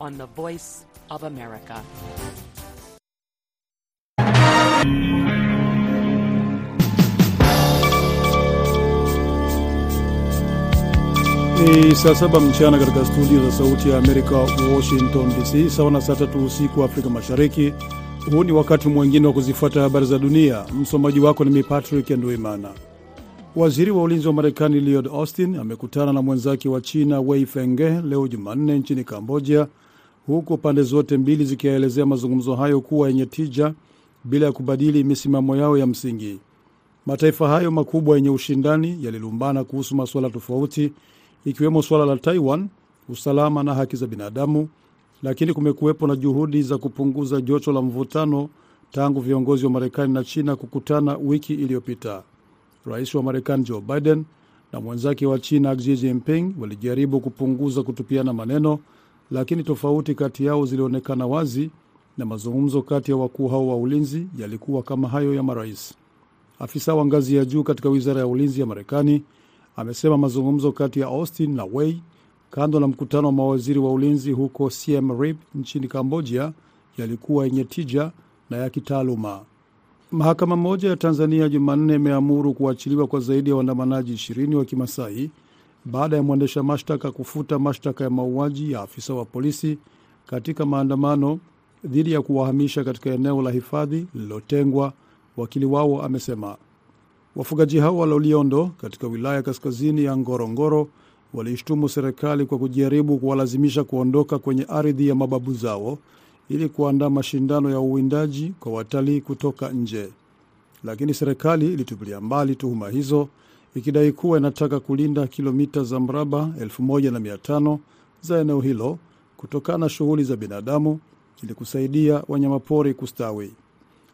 on the Voice of America. Ni saa saba mchana katika studio za Sauti ya Amerika, Washington DC, sawa na saa tatu usiku Afrika Mashariki. Huu ni wakati mwingine wa kuzifuata habari za dunia. Msomaji wako ni mi Patrick Nduimana. Waziri wa ulinzi wa Marekani Lloyd Austin amekutana na mwenzake wa China Wei Fenge leo Jumanne nchini Kambodia, huku pande zote mbili zikiyaelezea mazungumzo hayo kuwa yenye tija bila ya kubadili misimamo yao ya msingi. Mataifa hayo makubwa yenye ushindani yalilumbana kuhusu masuala tofauti ikiwemo suala la Taiwan, usalama na haki za binadamu, lakini kumekuwepo na juhudi za kupunguza joto la mvutano tangu viongozi wa Marekani na China kukutana wiki iliyopita. Rais wa Marekani Joe Biden na mwenzake wa China Xi Jinping walijaribu kupunguza kutupiana maneno, lakini tofauti kati yao zilionekana wazi, na mazungumzo kati ya wakuu hao wa ulinzi yalikuwa kama hayo ya marais. Afisa wa ngazi ya juu katika wizara ya ulinzi ya Marekani amesema mazungumzo kati ya Austin na Wei, kando na mkutano wa mawaziri wa ulinzi huko Siem Reap nchini Kambodia, yalikuwa yenye tija na ya kitaaluma. Mahakama moja ya Tanzania Jumanne imeamuru kuachiliwa kwa zaidi ya waandamanaji ishirini wa Kimasai baada ya mwendesha mashtaka kufuta mashtaka ya mauaji ya afisa wa polisi katika maandamano dhidi ya kuwahamisha katika eneo la hifadhi lililotengwa. Wakili wao amesema wafugaji hao wa Loliondo katika wilaya kaskazini ya Ngorongoro waliishtumu serikali kwa kujaribu kuwalazimisha kuondoka kwenye ardhi ya mababu zao ili kuandaa mashindano ya uwindaji kwa watalii kutoka nje, lakini serikali ilitupilia mbali tuhuma hizo ikidai kuwa inataka kulinda kilomita za mraba 1500 za eneo hilo kutokana na shughuli za binadamu ili kusaidia wanyamapori kustawi,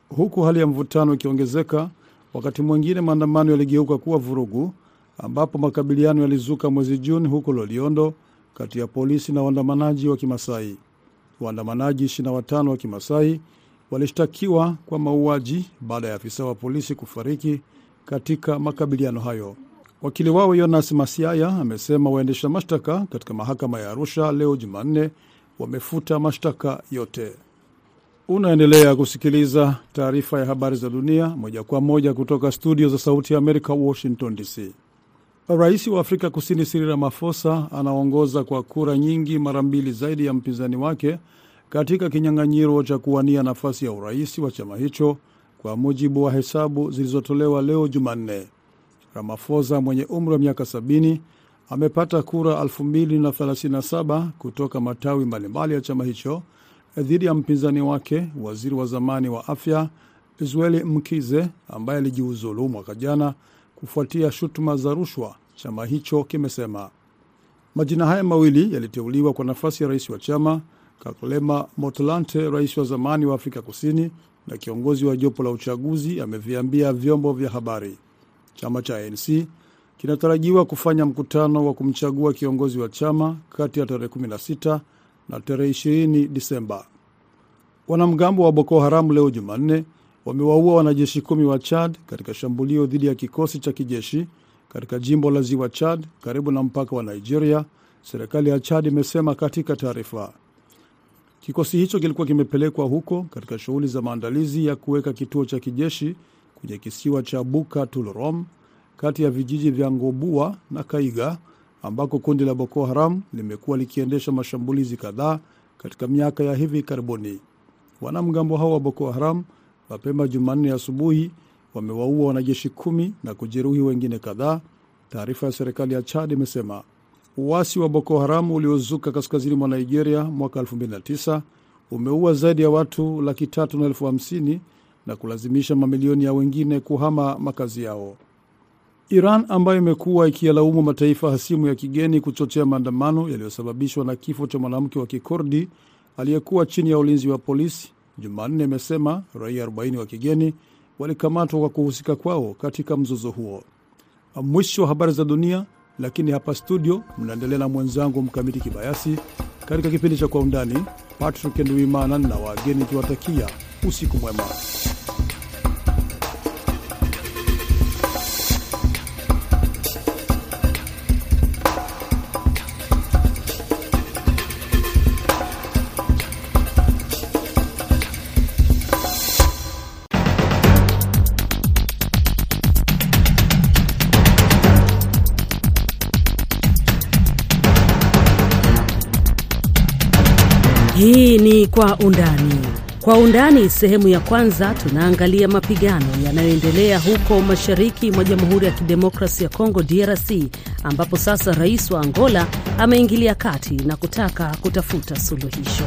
huku hali ya mvutano ikiongezeka. Wakati mwingine maandamano yaligeuka kuwa vurugu, ambapo makabiliano yalizuka mwezi Juni huko Loliondo kati ya polisi na waandamanaji wa Kimasai. Waandamanaji 25 wa Kimasai walishtakiwa kwa mauaji baada ya afisa wa polisi kufariki katika makabiliano hayo. Wakili wao Yonas Masiaya amesema waendesha mashtaka katika mahakama ya Arusha leo Jumanne wamefuta mashtaka yote. Unaendelea kusikiliza taarifa ya habari za dunia moja kwa moja kutoka studio za Sauti ya Amerika, Washington DC. Rais wa Afrika Kusini Cyril Ramaphosa anaongoza kwa kura nyingi mara mbili zaidi ya mpinzani wake katika kinyang'anyiro cha kuwania nafasi ya urais wa chama hicho, kwa mujibu wa hesabu zilizotolewa leo Jumanne. Ramafosa mwenye umri wa miaka 70 amepata kura 2037 kutoka matawi mbalimbali ya chama hicho dhidi ya mpinzani wake waziri wa zamani wa afya Zweli Mkize ambaye alijiuzulu mwaka jana kufuatia shutuma za rushwa. Chama hicho kimesema majina haya mawili yaliteuliwa kwa nafasi ya rais wa chama. Kakolema Motlante, rais wa zamani wa Afrika Kusini na kiongozi wa jopo la uchaguzi, ameviambia vyombo vya habari. Chama cha ANC kinatarajiwa kufanya mkutano wa kumchagua kiongozi wa chama kati ya tarehe 16 na tarehe 20 Disemba. Wanamgambo wa Boko Haram leo Jumanne wamewaua wanajeshi kumi wa Chad katika shambulio dhidi ya kikosi cha kijeshi katika jimbo la ziwa Chad karibu na mpaka wa Nigeria, serikali ya Chad imesema katika taarifa. Kikosi hicho kilikuwa kimepelekwa huko katika shughuli za maandalizi ya kuweka kituo cha kijeshi kwenye kisiwa cha Buka Tulrom kati ya vijiji vya Ngobua na Kaiga ambako kundi la Boko Haram limekuwa likiendesha mashambulizi kadhaa katika miaka ya hivi karibuni. Wanamgambo hao wa Boko Haram mapema Jumanne asubuhi wamewaua wanajeshi kumi na kujeruhi wengine kadhaa, taarifa ya serikali ya Chad imesema. Uasi wa Boko Haram uliozuka kaskazini mwa Nigeria mwaka 2009 umeua zaidi ya watu laki tatu na elfu hamsini na kulazimisha mamilioni ya wengine kuhama makazi yao. Iran ambayo imekuwa ikiyalaumu mataifa hasimu ya kigeni kuchochea maandamano yaliyosababishwa na kifo cha mwanamke wa Kikurdi aliyekuwa chini ya ulinzi wa polisi, Jumanne imesema raia 40 wa kigeni walikamatwa kwa kuhusika kwao katika mzozo huo. Mwisho wa habari za dunia, lakini hapa studio mnaendelea na mwenzangu Mkamiti Kibayasi katika kipindi cha Kwa Undani. Patrick Nduimana na wageni ikiwatakia usiku mwema. Kwa Undani. Kwa Undani sehemu ya kwanza, tunaangalia mapigano yanayoendelea huko mashariki mwa Jamhuri ya Kidemokrasi ya Kongo, DRC, ambapo sasa rais wa Angola ameingilia kati na kutaka kutafuta suluhisho.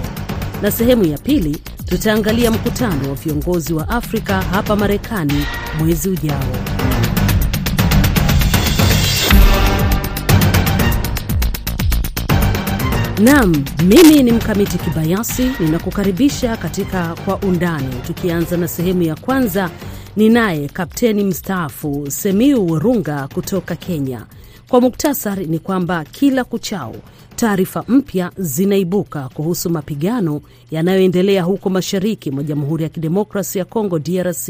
Na sehemu ya pili, tutaangalia mkutano wa viongozi wa Afrika hapa Marekani mwezi ujao. Naam, mimi ni Mkamiti Kibayasi, ninakukaribisha katika Kwa Undani, tukianza na sehemu ya kwanza. Ni naye kapteni mstaafu Semiu Werunga kutoka Kenya. Kwa muktasari ni kwamba kila kuchao taarifa mpya zinaibuka kuhusu mapigano yanayoendelea huko mashariki mwa Jamhuri ya Kidemokrasi ya Kongo, DRC,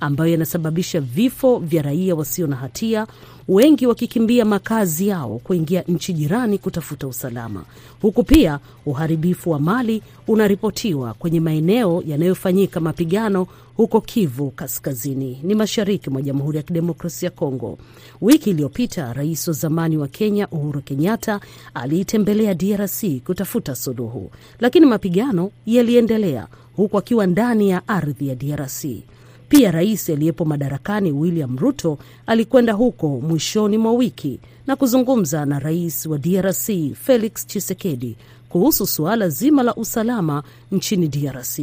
ambayo yanasababisha vifo vya raia wasio na hatia, wengi wakikimbia makazi yao kuingia nchi jirani kutafuta usalama, huku pia uharibifu wa mali unaripotiwa kwenye maeneo yanayofanyika mapigano huko Kivu Kaskazini, ni mashariki mwa Jamhuri ya Kidemokrasia ya Kongo. Wiki iliyopita rais wa zamani wa Kenya Uhuru Kenyatta aliitembelea DRC kutafuta suluhu, lakini mapigano yaliendelea huku akiwa ndani ya ardhi ya DRC. Pia rais aliyepo madarakani William Ruto alikwenda huko mwishoni mwa wiki na kuzungumza na rais wa DRC Felix Tshisekedi kuhusu suala zima la usalama nchini DRC.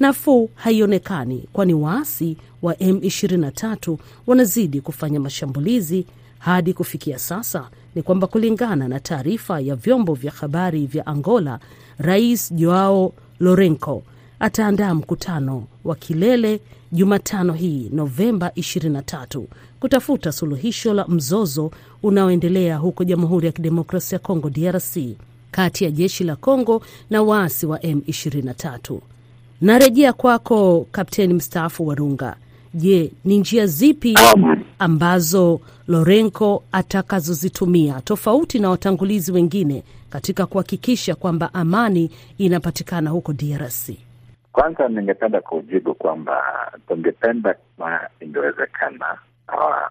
Nafuu haionekani, kwani waasi wa M23 wanazidi kufanya mashambulizi. Hadi kufikia sasa ni kwamba kulingana na taarifa ya vyombo vya habari vya Angola, rais Joao Lourenco ataandaa mkutano wa kilele Jumatano hii Novemba 23 kutafuta suluhisho la mzozo unaoendelea huko Jamhuri ya Kidemokrasia ya Kongo DRC kati ya jeshi la Kongo na waasi wa M23. Narejea kwako Kapteni mstaafu Warunga. Je, ni njia zipi ambazo Lorenko atakazozitumia tofauti na watangulizi wengine katika kuhakikisha kwamba amani inapatikana huko DRC? Kwanza ningependa kujibu kwamba tungependa kama ingewezekana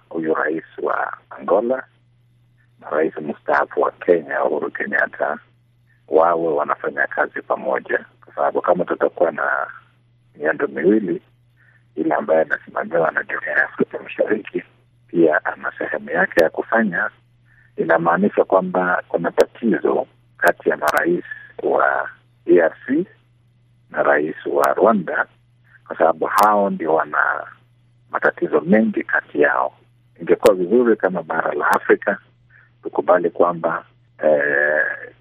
huyu rais wa Angola na rais mstaafu wa Kenya Uhuru Kenyatta wawe wanafanya kazi pamoja, kwa sababu kama tutakuwa na miendo miwili, ile ambaye anasimamiwa na Jumuiya ya Afrika Mashariki pia ana sehemu yake ya kufanya, inamaanisha kwamba kuna tatizo kati ya marais wa DRC na rais wa Rwanda, kwa sababu hao ndio wana matatizo mengi kati yao. Ingekuwa vizuri kama bara la Afrika tukubali kwamba eh,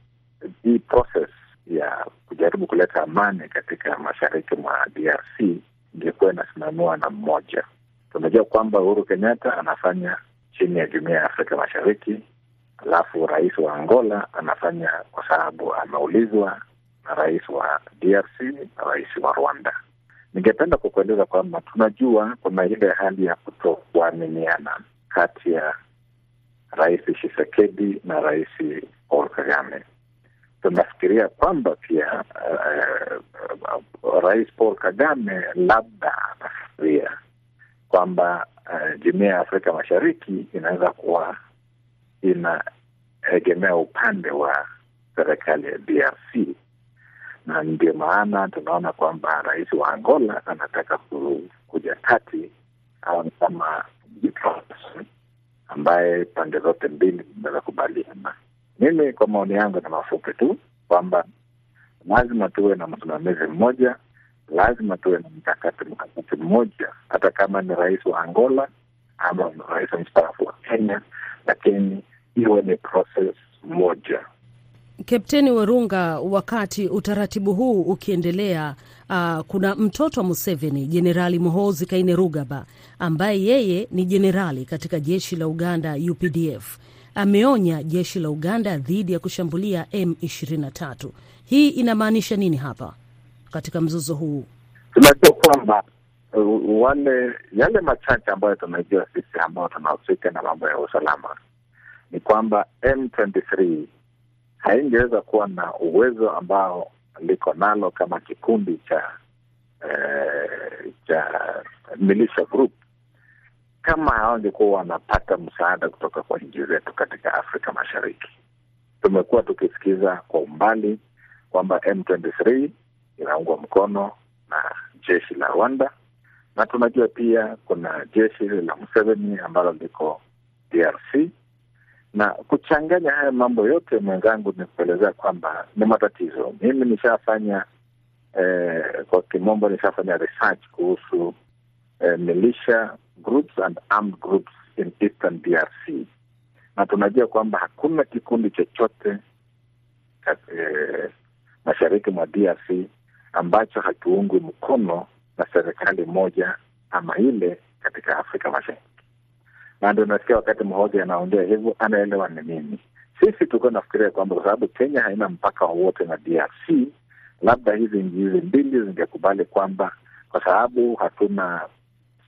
hii process ya kujaribu kuleta amani katika mashariki mwa DRC ingekuwa inasimamiwa na mmoja. Tunajua kwamba Uhuru Kenyatta anafanya chini ya Jumuiya ya Afrika Mashariki, alafu rais wa Angola anafanya kwa sababu ameulizwa rais wa DRC na rais wa Rwanda. Ningependa kukueleza kwamba tunajua kuna ile hali ya kutokuaminiana kati ya rais Tshisekedi na rais Paul Kagame. Tunafikiria kwamba pia uh, rais Paul Kagame labda anafikiria kwamba uh, ya Afrika Mashariki inaweza kuwa inaegemea upande wa serikali ya DRC na ndio maana tunaona kwamba rais wa Angola anataka kuja kati au kama ambaye pande zote mbili zinaweza. Mimi kwa maoni yangu na mafupi tu kwamba lazima tuwe na msimamizi mmoja, lazima tuwe na mkakati mkakati mmoja, hata kama ni rais wa Angola ama ni rais mstaafu wa Kenya, lakini iwe ni process moja. Kapteni Werunga, wakati utaratibu huu ukiendelea, uh, kuna mtoto wa Museveni, Jenerali Muhoozi Kainerugaba, ambaye yeye ni jenerali katika jeshi la Uganda UPDF, ameonya jeshi la Uganda dhidi ya kushambulia M23. Hii inamaanisha nini hapa katika mzozo huu? Tunajua kwamba uh, wale yale machache ambayo tunajua sisi ambao tunahusika na mambo ya usalama ni kwamba M23 haingeweza kuwa na uwezo ambao liko nalo kama kikundi cha eh, cha militia group kama hawangekuwa wanapata msaada kutoka kwa nchi zetu katika Afrika Mashariki. Tumekuwa tukisikiza kwa umbali kwamba M23 inaungwa mkono na jeshi la Rwanda, na tunajua pia kuna jeshi la Museveni ambalo liko DRC na kuchanganya haya mambo yote, mwenzangu, ni kuelezea kwamba ni matatizo. Mimi nishafanya eh, kwa kimombo nishafanya research kuhusu eh, militia groups and armed groups in eastern DRC, na tunajua kwamba hakuna kikundi chochote eh, mashariki mwa DRC ambacho hakiungwi mkono na serikali moja ama ile katika Afrika Mashariki na ndio nasikia wakati mmoja anaongea hivyo, anaelewa ni nini. Sisi tulikuwa nafikiria kwamba kwa sababu Kenya haina mpaka wowote na DRC, labda hizi nchi mbili zingekubali kwamba kwa sababu hatuna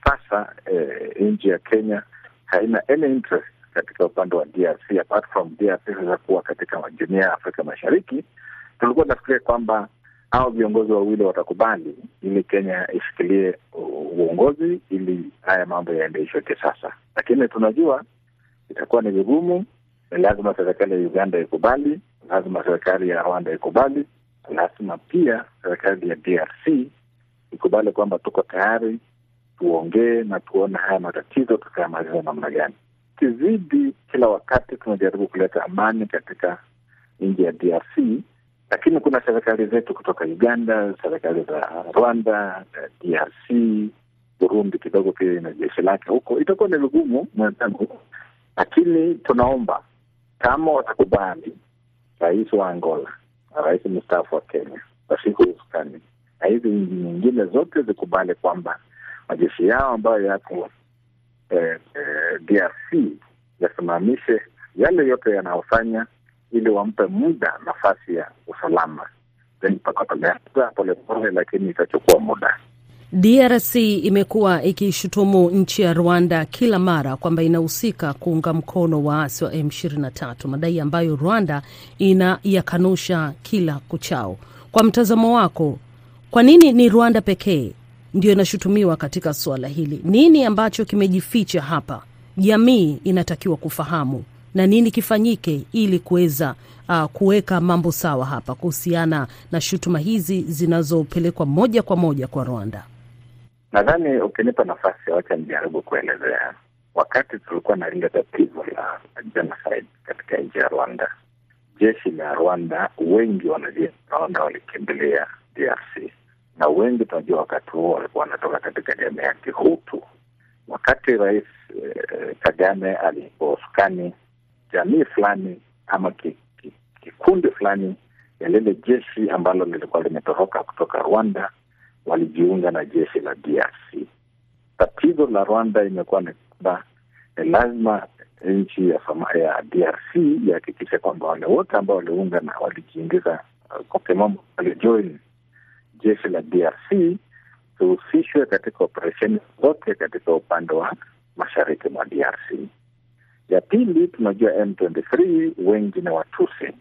sasa, eh, nchi ya Kenya haina any interest katika upande wa DRC apart from DRC sasa kuwa katika jumuiya ya Afrika Mashariki, tulikuwa nafikiria kwamba hao viongozi wawili watakubali ili Kenya ishikilie uongozi ili haya mambo yaendeshwe kisasa, lakini tunajua itakuwa ni vigumu. Ni lazima serikali ya Uganda ikubali, lazima serikali ya Rwanda ikubali, lazima pia serikali ya DRC ikubali kwamba tuko tayari tuongee na tuone haya matatizo tutayamaliza namna gani. Kizidi kila wakati tunajaribu kuleta amani katika nchi ya DRC lakini kuna serikali zetu kutoka Uganda, serikali za Rwanda, DRC, Burundi kidogo pia ina jeshi lake huko. Itakuwa ni vigumu mwenzangu, lakini tunaomba kama watakubali, rais wa Angola rais mstaafu wa Kenya washike usukani na hizi nchi nyingine zote zikubali kwamba majeshi yao ambayo yako eh, eh, DRC yasimamishe yale yote yanayofanya ili wampe muda nafasi ya usalama, then polepole, lakini itachukua muda. DRC imekuwa ikishutumu nchi ya Rwanda kila mara kwamba inahusika kuunga mkono waasi wa M23, madai ambayo Rwanda inayakanusha kila kuchao. Kwa mtazamo wako, kwa nini ni Rwanda pekee ndio inashutumiwa katika suala hili? Nini ambacho kimejificha hapa? Jamii inatakiwa kufahamu na nini kifanyike ili kuweza uh, kuweka mambo sawa hapa kuhusiana na shutuma hizi zinazopelekwa moja kwa moja kwa Rwanda. Nadhani ukinipa nafasi, wacha nijaribu kuelezea. Wakati tulikuwa na lile tatizo la genocide katika nchi ya Rwanda, jeshi la Rwanda, wengi wanajeshi Rwanda walikimbilia DRC na wengi tunajua wakati huo walikuwa wanatoka katika jamii ya Kihutu. Wakati Rais eh, Kagame aliposukani jamii fulani ama kikundi fulani ya lile jeshi ambalo lilikuwa limetoroka kutoka Rwanda walijiunga na jeshi la DRC. Tatizo la Rwanda imekuwa ni kwamba ni lazima nchi ya, ya DRC ihakikishe kwamba wale wote ambao waliunga na walijiingiza kwa kimombo walijoin jeshi la DRC zihusishwe katika operesheni zote katika upande wa mashariki mwa DRC. Ya pili, tunajua M23 wengi ni Watusi,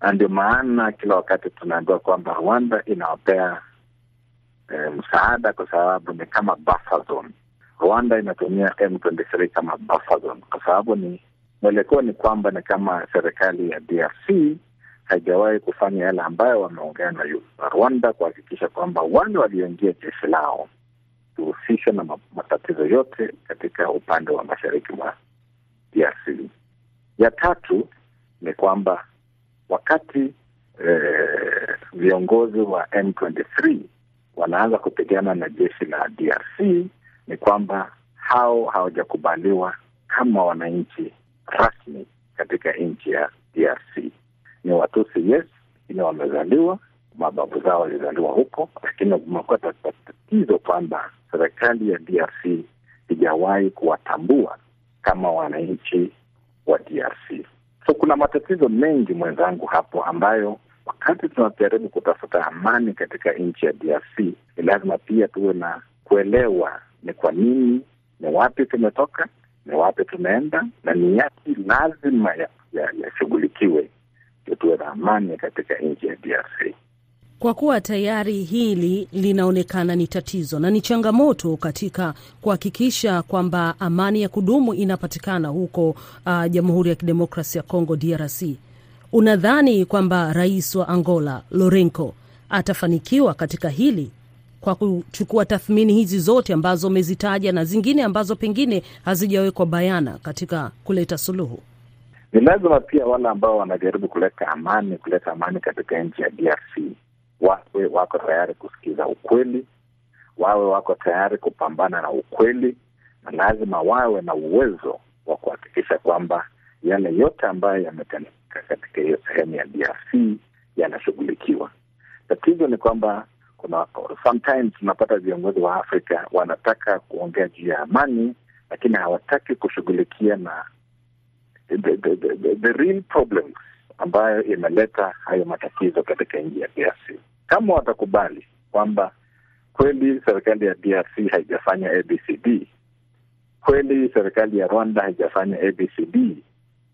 na ndio maana kila wakati tunaambiwa kwamba Rwanda inawapea e, msaada kwa sababu ni kama buffer zone. Rwanda inatumia M23 kama buffer zone kwa sababu ni mwelekeo ni kwamba ni kama serikali ya DRC haijawahi kufanya yale ambayo wameongea na Rwanda kuhakikisha kwamba wale walioingia jeshi lao tuhusishwe na matatizo yote katika upande wa mashariki mwa DRC. Ya tatu ni kwamba wakati eh, viongozi wa M23 wanaanza kupigana na jeshi la DRC ni kwamba hao hawajakubaliwa kama wananchi rasmi katika nchi ya DRC. Ni Watusi yes, lakini wamezaliwa, mababu zao walizaliwa huko, lakini kumekuwa tatizo kwamba serikali ya DRC ijawahi kuwatambua kama wananchi wa DRC. So kuna matatizo mengi mwenzangu hapo, ambayo wakati tunajaribu kutafuta amani katika nchi ya DRC ni lazima pia tuwe na kuelewa ni kwa nini, ni wapi tumetoka, ni wapi tunaenda, na ni yapi lazima yashughulikiwe ya, ya tuwe na amani katika nchi ya DRC. Kwa kuwa tayari hili linaonekana ni tatizo na ni changamoto katika kuhakikisha kwamba amani ya kudumu inapatikana huko uh, Jamhuri ya Kidemokrasi ya Kongo DRC, unadhani kwamba rais wa Angola Lourenco atafanikiwa katika hili? Kwa kuchukua tathmini hizi zote ambazo umezitaja na zingine ambazo pengine hazijawekwa bayana katika kuleta suluhu? Ni lazima pia wale ambao wanajaribu kuleta amani, kuleta amani katika nchi ya DRC wawe wako tayari kusikiza ukweli, wawe wako tayari kupambana na ukweli, na lazima wawe na uwezo wa kuhakikisha kwamba yale yote ambayo yametendeka katika hiyo sehemu ya DRC yanashughulikiwa. Tatizo ni kwamba kuna sometimes tunapata viongozi wa Afrika wanataka kuongea juu ya amani, lakini hawataki kushughulikia na the, the, the, the real problems ambayo imeleta hayo matatizo katika nchi ya DRC. Kama watakubali kwamba kweli serikali ya DRC haijafanya ABCD, kweli serikali ya Rwanda haijafanya ABCD,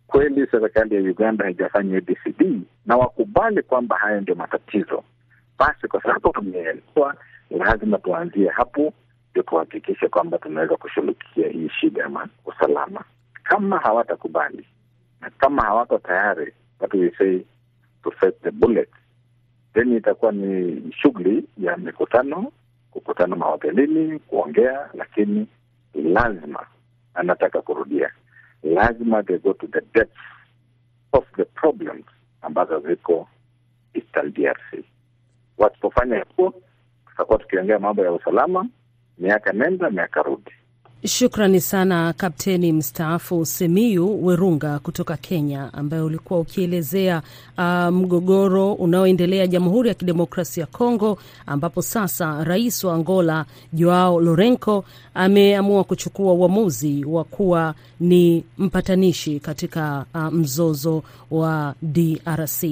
kweli serikali ya Uganda haijafanya ABCD, na wakubali kwamba hayo ndio matatizo, basi kwa sababu tumeelewa, lazima tuanzie hapo ndio tuhakikishe kwamba tunaweza kushughulikia hii shida ya usalama. Kama hawatakubali na kama hawako tayari, what we say to face the bullet, then itakuwa ni shughuli ya mikutano, kukutana mahotelini, kuongea, lakini lazima, anataka kurudia, lazima they go to the depth of the problems ambazo ziko Eastern DRC. Wasipofanya hivyo, tutakuwa tukiongea mambo ya usalama miaka nenda miaka rudi. Shukrani sana Kapteni mstaafu Semiyu Werunga kutoka Kenya, ambaye ulikuwa ukielezea uh, mgogoro unaoendelea Jamhuri ya Kidemokrasia ya Kongo, ambapo sasa rais wa Angola Joao Lourenco ameamua kuchukua uamuzi wa kuwa ni mpatanishi katika uh, mzozo wa DRC.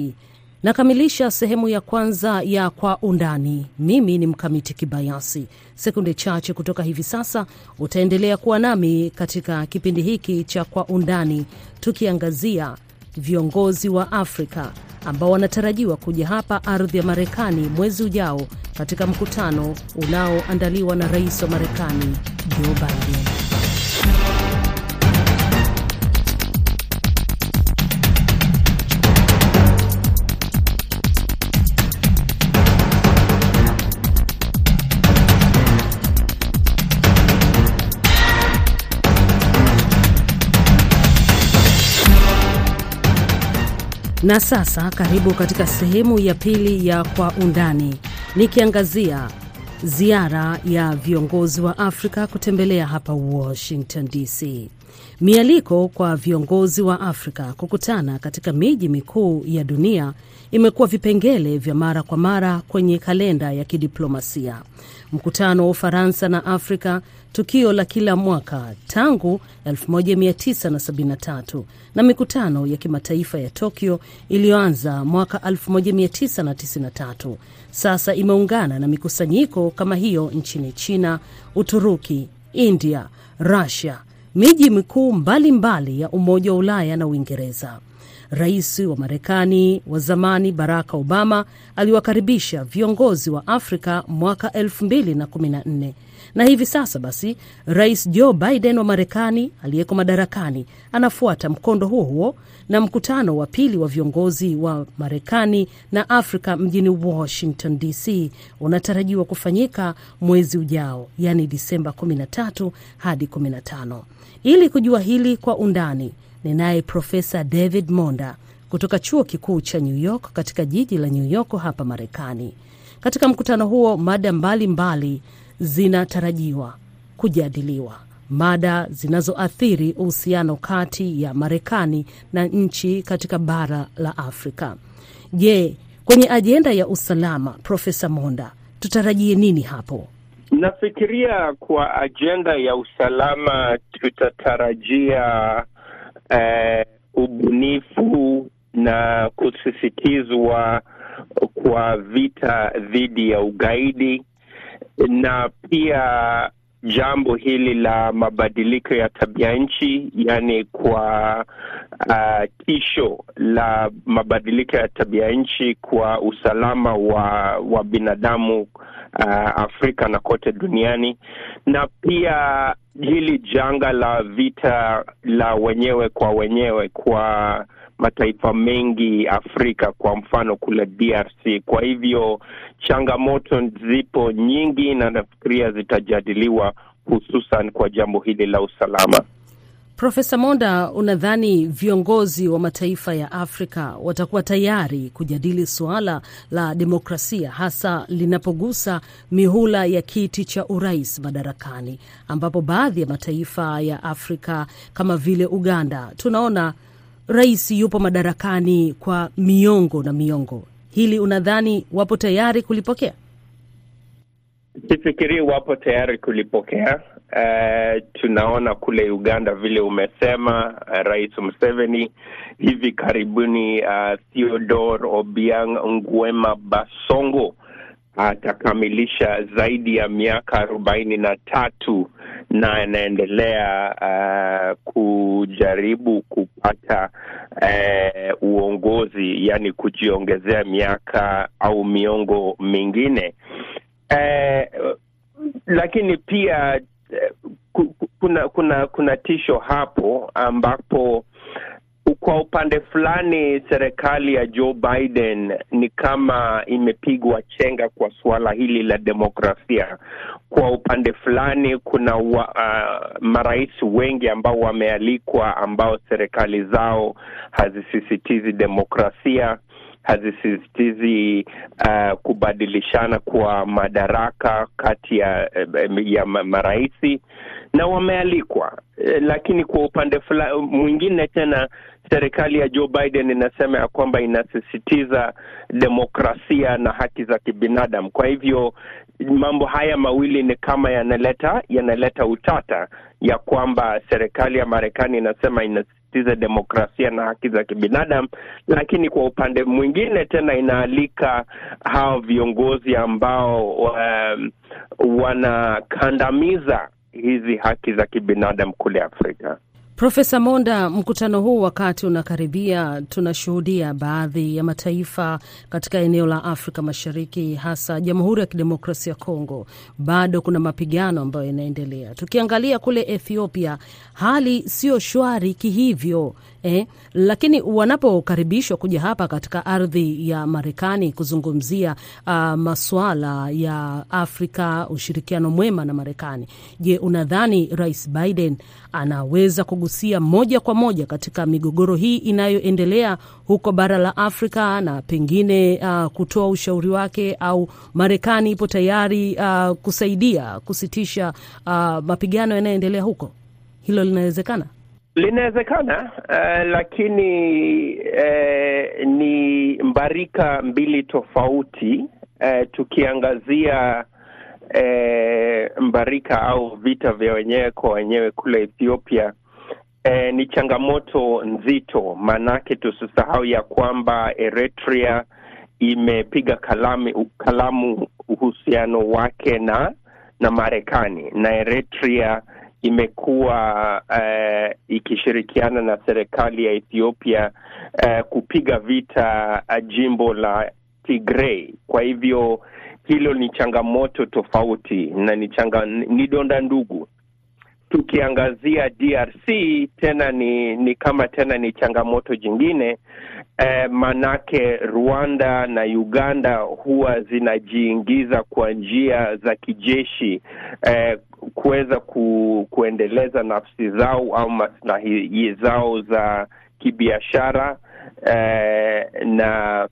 Nakamilisha sehemu ya kwanza ya Kwa Undani. Mimi ni Mkamiti Kibayasi. Sekunde chache kutoka hivi sasa utaendelea kuwa nami katika kipindi hiki cha Kwa Undani, tukiangazia viongozi wa Afrika ambao wanatarajiwa kuja hapa ardhi ya Marekani mwezi ujao katika mkutano unaoandaliwa na rais wa Marekani Joe Biden. Na sasa karibu katika sehemu ya pili ya Kwa Undani, nikiangazia ziara ya viongozi wa Afrika kutembelea hapa Washington DC. Mialiko kwa viongozi wa Afrika kukutana katika miji mikuu ya dunia imekuwa vipengele vya mara kwa mara kwenye kalenda ya kidiplomasia. Mkutano wa Ufaransa na Afrika, tukio la kila mwaka tangu 1973 na mikutano ya kimataifa ya Tokyo iliyoanza mwaka 1993 sasa imeungana na mikusanyiko kama hiyo nchini China, Uturuki, India, Russia, miji mikuu mbalimbali ya Umoja wa Ulaya na Uingereza. Rais wa Marekani wa zamani Barack Obama aliwakaribisha viongozi wa Afrika mwaka 2014 na hivi sasa basi, Rais Joe Biden wa Marekani aliyeko madarakani anafuata mkondo huo huo, na mkutano wa pili wa viongozi wa Marekani na Afrika mjini Washington DC unatarajiwa kufanyika mwezi ujao, yaani Disemba 13 hadi 15. Ili kujua hili kwa undani ninaye Profesa David Monda kutoka chuo kikuu cha New York katika jiji la New York hapa Marekani. Katika mkutano huo, mada mbalimbali zinatarajiwa kujadiliwa, mada zinazoathiri uhusiano kati ya Marekani na nchi katika bara la Afrika. Je, kwenye ajenda ya usalama, Profesa Monda, tutarajie nini hapo? Nafikiria kwa ajenda ya usalama tutatarajia eh, ubunifu na kusisitizwa kwa vita dhidi ya ugaidi na pia jambo hili la mabadiliko ya tabia nchi, yaani kwa uh, tisho la mabadiliko ya tabia nchi kwa usalama wa, wa binadamu uh, Afrika na kote duniani, na pia hili janga la vita la wenyewe kwa wenyewe kwa mataifa mengi Afrika, kwa mfano kule DRC. Kwa hivyo changamoto zipo nyingi, na nafikiria zitajadiliwa hususan kwa jambo hili la usalama. Profesa Monda, unadhani viongozi wa mataifa ya Afrika watakuwa tayari kujadili suala la demokrasia hasa linapogusa mihula ya kiti cha urais madarakani, ambapo baadhi ya mataifa ya Afrika kama vile Uganda tunaona rais yupo madarakani kwa miongo na miongo. Hili unadhani wapo tayari kulipokea? Sifikirii wapo tayari kulipokea. Uh, tunaona kule Uganda vile umesema, uh, Rais Museveni hivi karibuni, uh, Theodore Obiang Nguema Basongo atakamilisha zaidi ya miaka arobaini na tatu na anaendelea uh, kujaribu kupata uh, uongozi, yani kujiongezea miaka au miongo mingine. Uh, lakini pia kuna kuna kuna tisho hapo ambapo kwa upande fulani serikali ya Joe Biden ni kama imepigwa chenga kwa suala hili la demokrasia. Kwa upande fulani kuna wa, uh, marais wengi ambao wamealikwa ambao serikali zao hazisisitizi demokrasia hazisisitizi uh, kubadilishana kwa madaraka kati ya, ya maraisi na wamealikwa, lakini kwa upande mwingine tena serikali ya Joe Biden inasema ya kwamba inasisitiza demokrasia na haki za kibinadamu. Kwa hivyo mambo haya mawili ni kama yanaleta yanaleta utata ya kwamba serikali ya Marekani inasema inasisitiza demokrasia na haki za kibinadamu, lakini kwa upande mwingine tena inaalika hao viongozi ambao um, wanakandamiza hizi haki za kibinadamu kule Afrika. Profesa Monda, mkutano huu wakati unakaribia, tunashuhudia baadhi ya mataifa katika eneo la Afrika Mashariki, hasa Jamhuri ya Kidemokrasia ya Kongo, bado kuna mapigano ambayo yanaendelea. Tukiangalia kule Ethiopia, hali sio shwari kihivyo eh, lakini wanapokaribishwa kuja hapa katika ardhi ya Marekani kuzungumzia uh, masuala ya Afrika, ushirikiano mwema na Marekani, je, unadhani Rais Biden anaweza kugusia moja kwa moja katika migogoro hii inayoendelea huko bara la Afrika na pengine uh, kutoa ushauri wake, au Marekani ipo tayari uh, kusaidia kusitisha uh, mapigano yanayoendelea huko? Hilo linawezekana? Linawezekana, uh, lakini uh, ni mbarika mbili tofauti. Uh, tukiangazia uh, mbarika au vita vya wenyewe kwa wenyewe kule Ethiopia uh, ni changamoto nzito, maanake tusisahau ya kwamba Eritrea imepiga kalamu, kalamu uhusiano wake na na Marekani na Eritrea imekuwa uh, ikishirikiana na serikali ya Ethiopia uh, kupiga vita uh, jimbo la Tigray. Kwa hivyo hilo ni changamoto tofauti na ni changa, ni donda ndugu. Tukiangazia DRC tena ni ni kama tena ni changamoto jingine eh, manake Rwanda na Uganda huwa zinajiingiza kwa njia za kijeshi eh, kuweza ku, kuendeleza nafsi zao au maslahi zao za kibiashara eh, na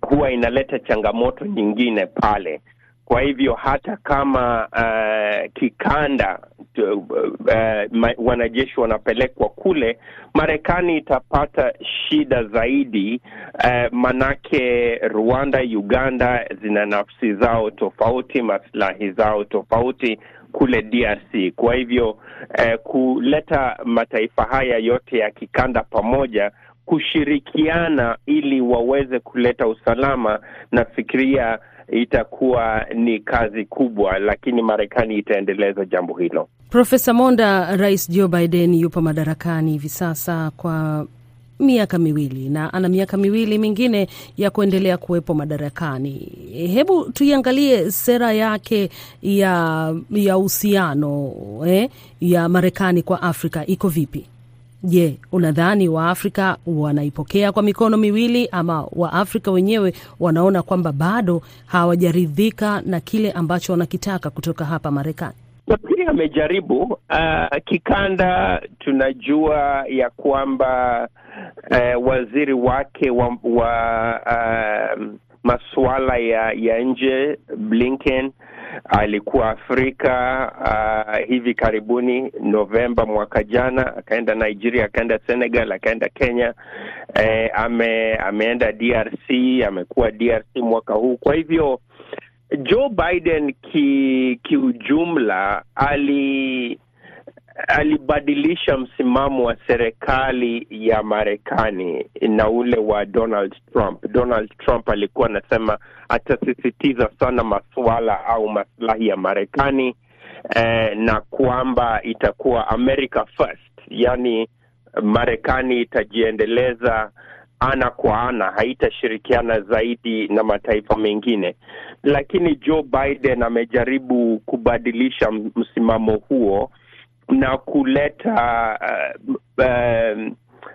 huwa inaleta changamoto nyingine pale. Kwa hivyo hata kama uh, kikanda uh, wanajeshi wanapelekwa kule, Marekani itapata shida zaidi uh, manake Rwanda, Uganda zina nafsi zao tofauti, maslahi zao tofauti kule DRC. Kwa hivyo uh, kuleta mataifa haya yote ya kikanda pamoja kushirikiana ili waweze kuleta usalama, nafikiria itakuwa ni kazi kubwa, lakini Marekani itaendeleza jambo hilo. Profesa Monda, Rais Joe Biden yupo madarakani hivi sasa kwa miaka miwili na ana miaka miwili mingine ya kuendelea kuwepo madarakani. Hebu tuiangalie sera yake ya ya uhusiano eh, ya Marekani kwa Afrika iko vipi? Je, unadhani Waafrika wanaipokea kwa mikono miwili ama Waafrika wenyewe wanaona kwamba bado hawajaridhika na kile ambacho wanakitaka kutoka hapa Marekani? Nafikiri amejaribu. Uh, kikanda tunajua ya kwamba uh, waziri wake wa, wa uh, masuala ya, ya nje Blinken alikuwa Afrika uh, hivi karibuni Novemba mwaka jana, akaenda Nigeria, akaenda Senegal, akaenda Kenya. Eh, ame, ameenda DRC, amekuwa DRC mwaka huu. Kwa hivyo Joe Biden ki kiujumla ali alibadilisha msimamo wa serikali ya Marekani na ule wa Donald Trump. Donald Trump alikuwa anasema atasisitiza sana masuala au maslahi ya Marekani eh, na kwamba itakuwa America first, yani Marekani itajiendeleza ana kwa ana, haitashirikiana zaidi na mataifa mengine. Lakini Joe Biden amejaribu kubadilisha msimamo huo na kuleta uh, uh,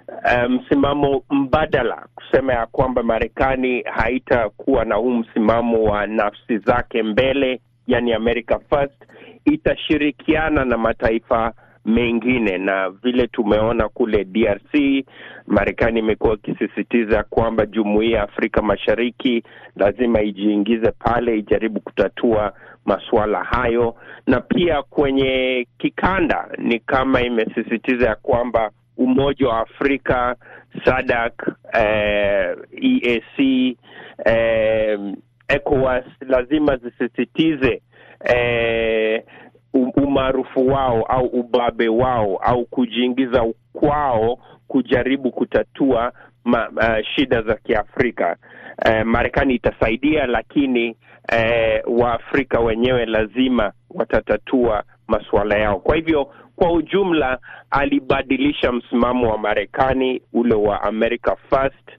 uh, msimamo mbadala, kusema ya kwamba Marekani haitakuwa na huu msimamo wa nafsi zake mbele, yani America first, itashirikiana na mataifa mengine. Na vile tumeona kule DRC, Marekani imekuwa ikisisitiza kwamba jumuiya ya Afrika Mashariki lazima ijiingize pale, ijaribu kutatua masuala hayo, na pia kwenye kikanda ni kama imesisitiza ya kwamba Umoja wa Afrika, SADC, eh, EAC, eh, ECOWAS lazima zisisitize eh, umaarufu wao au ubabe wao au kujiingiza kwao kujaribu kutatua ma, uh, shida za Kiafrika. Uh, Marekani itasaidia, lakini uh, Waafrika wenyewe lazima watatatua masuala yao. Kwa hivyo kwa ujumla alibadilisha msimamo wa Marekani ule wa America First,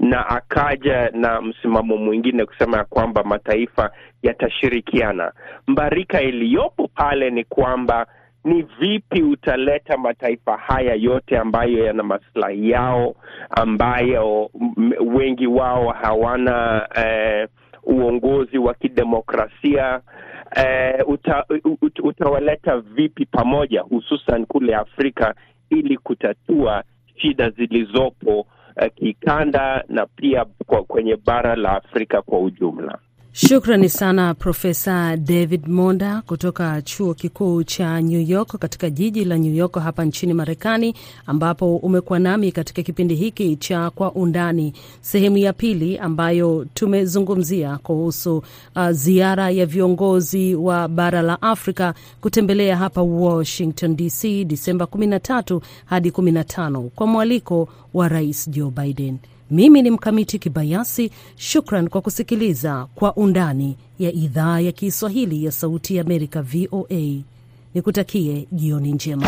na akaja na msimamo mwingine kusema ya kwamba mataifa yatashirikiana. Mbarika iliyopo pale ni kwamba ni vipi utaleta mataifa haya yote ambayo yana maslahi yao, ambayo wengi wao hawana eh, uongozi wa kidemokrasia eh, uta, ut, utawaleta vipi pamoja, hususan kule Afrika ili kutatua shida zilizopo eh, kikanda na pia kwa kwenye bara la Afrika kwa ujumla. Shukrani sana Profesa David Monda kutoka chuo kikuu cha New York katika jiji la New York hapa nchini Marekani, ambapo umekuwa nami katika kipindi hiki cha Kwa Undani, sehemu ya pili, ambayo tumezungumzia kuhusu uh, ziara ya viongozi wa bara la Afrika kutembelea hapa Washington DC Disemba 13 hadi 15 kwa mwaliko wa Rais Joe Biden. Mimi ni Mkamiti Kibayasi. Shukran kwa kusikiliza Kwa Undani ya idhaa ya Kiswahili ya Sauti ya Amerika, VOA. Nikutakie jioni njema.